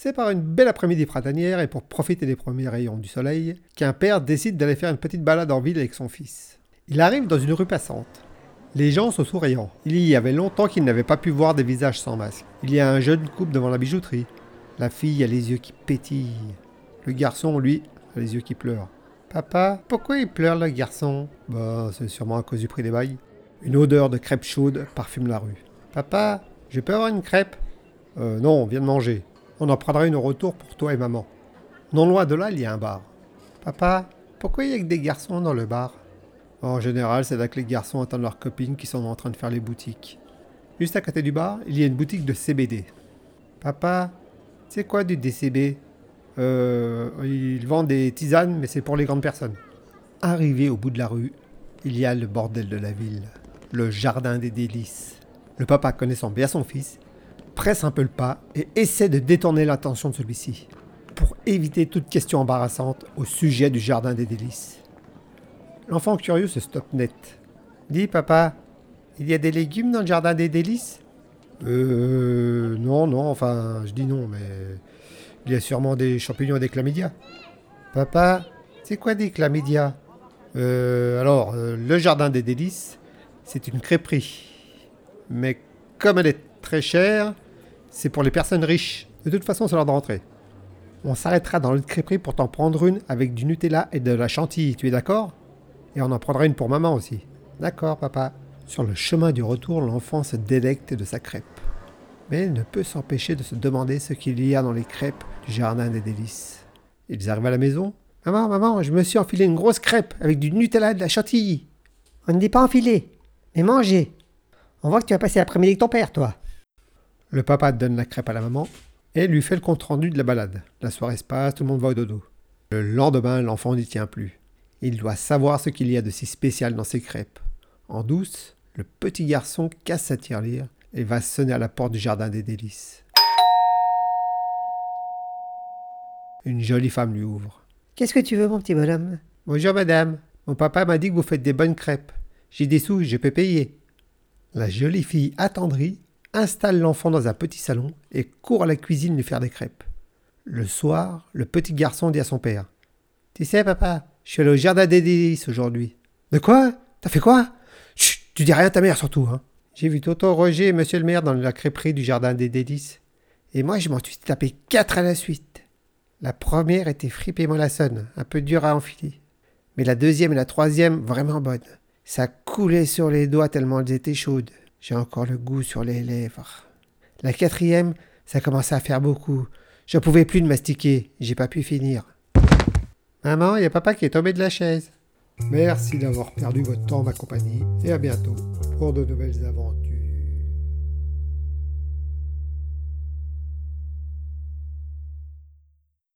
C'est par une belle après-midi printanière et pour profiter des premiers rayons du soleil qu'un père décide d'aller faire une petite balade en ville avec son fils. Il arrive dans une rue passante. Les gens sont souriants. Il y avait longtemps qu'ils n'avaient pas pu voir des visages sans masque. Il y a un jeune couple devant la bijouterie. La fille a les yeux qui pétillent. Le garçon, lui, a les yeux qui pleurent. Papa, pourquoi il pleure le garçon Bah, c'est sûrement à cause du prix des bails. Une odeur de crêpe chaude parfume la rue. Papa, je peux avoir une crêpe Euh, non, on vient de manger. On en prendra une au retour pour toi et maman. Non loin de là, il y a un bar. Papa, pourquoi il y a que des garçons dans le bar? En général, c'est là que les garçons attendent leurs copines qui sont en train de faire les boutiques. Juste à côté du bar, il y a une boutique de CBD. Papa, c'est quoi du DCB Euh, ils vendent des tisanes, mais c'est pour les grandes personnes. Arrivé au bout de la rue, il y a le bordel de la ville, le jardin des délices. Le papa, connaissant bien son fils, presse un peu le pas et essaie de détourner l'attention de celui-ci, pour éviter toute question embarrassante au sujet du jardin des délices. L'enfant curieux se stoppe net. Dis, papa, il y a des légumes dans le jardin des délices? Euh. Non, non, enfin, je dis non, mais. Il y a sûrement des champignons et des chlamydia. Papa, c'est quoi des chlamydia? Euh. Alors, euh, le jardin des délices, c'est une crêperie. Mais comme elle est très chère, c'est pour les personnes riches. De toute façon, c'est l'heure de rentrer. On s'arrêtera dans l'autre crêperie pour t'en prendre une avec du Nutella et de la chantilly, tu es d'accord? Et on en prendra une pour maman aussi. D'accord, papa. Sur le chemin du retour, l'enfant se délecte de sa crêpe. Mais il ne peut s'empêcher de se demander ce qu'il y a dans les crêpes du jardin des délices. Ils arrivent à la maison. Maman, maman, je me suis enfilé une grosse crêpe avec du Nutella et de la chantilly. On ne dit pas enfiler, mais manger. On voit que tu vas passer l'après-midi avec ton père, toi. Le papa donne la crêpe à la maman et lui fait le compte-rendu de la balade. La soirée se passe, tout le monde va au dodo. Le lendemain, l'enfant n'y tient plus. Il doit savoir ce qu'il y a de si spécial dans ces crêpes. En douce, le petit garçon casse sa tirelire et va sonner à la porte du jardin des délices. Une jolie femme lui ouvre. Qu'est-ce que tu veux, mon petit bonhomme? Bonjour madame, mon papa m'a dit que vous faites des bonnes crêpes. J'ai des sous, je peux payer. La jolie fille attendrie installe l'enfant dans un petit salon et court à la cuisine lui faire des crêpes. Le soir, le petit garçon dit à son père Tu sais, papa, je suis allé au jardin des délices aujourd'hui. De quoi? T'as fait quoi? Chut, tu dis rien à ta mère surtout, hein. J'ai vu Toto, Roger et monsieur le maire dans la crêperie du jardin des délices. Et moi, je m'en suis tapé quatre à la suite. La première était fripée mollassonne, un peu dure à enfiler. Mais la deuxième et la troisième, vraiment bonnes. Ça coulait sur les doigts tellement elles étaient chaudes. J'ai encore le goût sur les lèvres. La quatrième, ça commençait à faire beaucoup. Je pouvais plus de mastiquer, j'ai pas pu finir. Maman, il y a papa qui est tombé de la chaise. Merci d'avoir perdu votre temps, ma compagnie, et à bientôt pour de nouvelles aventures.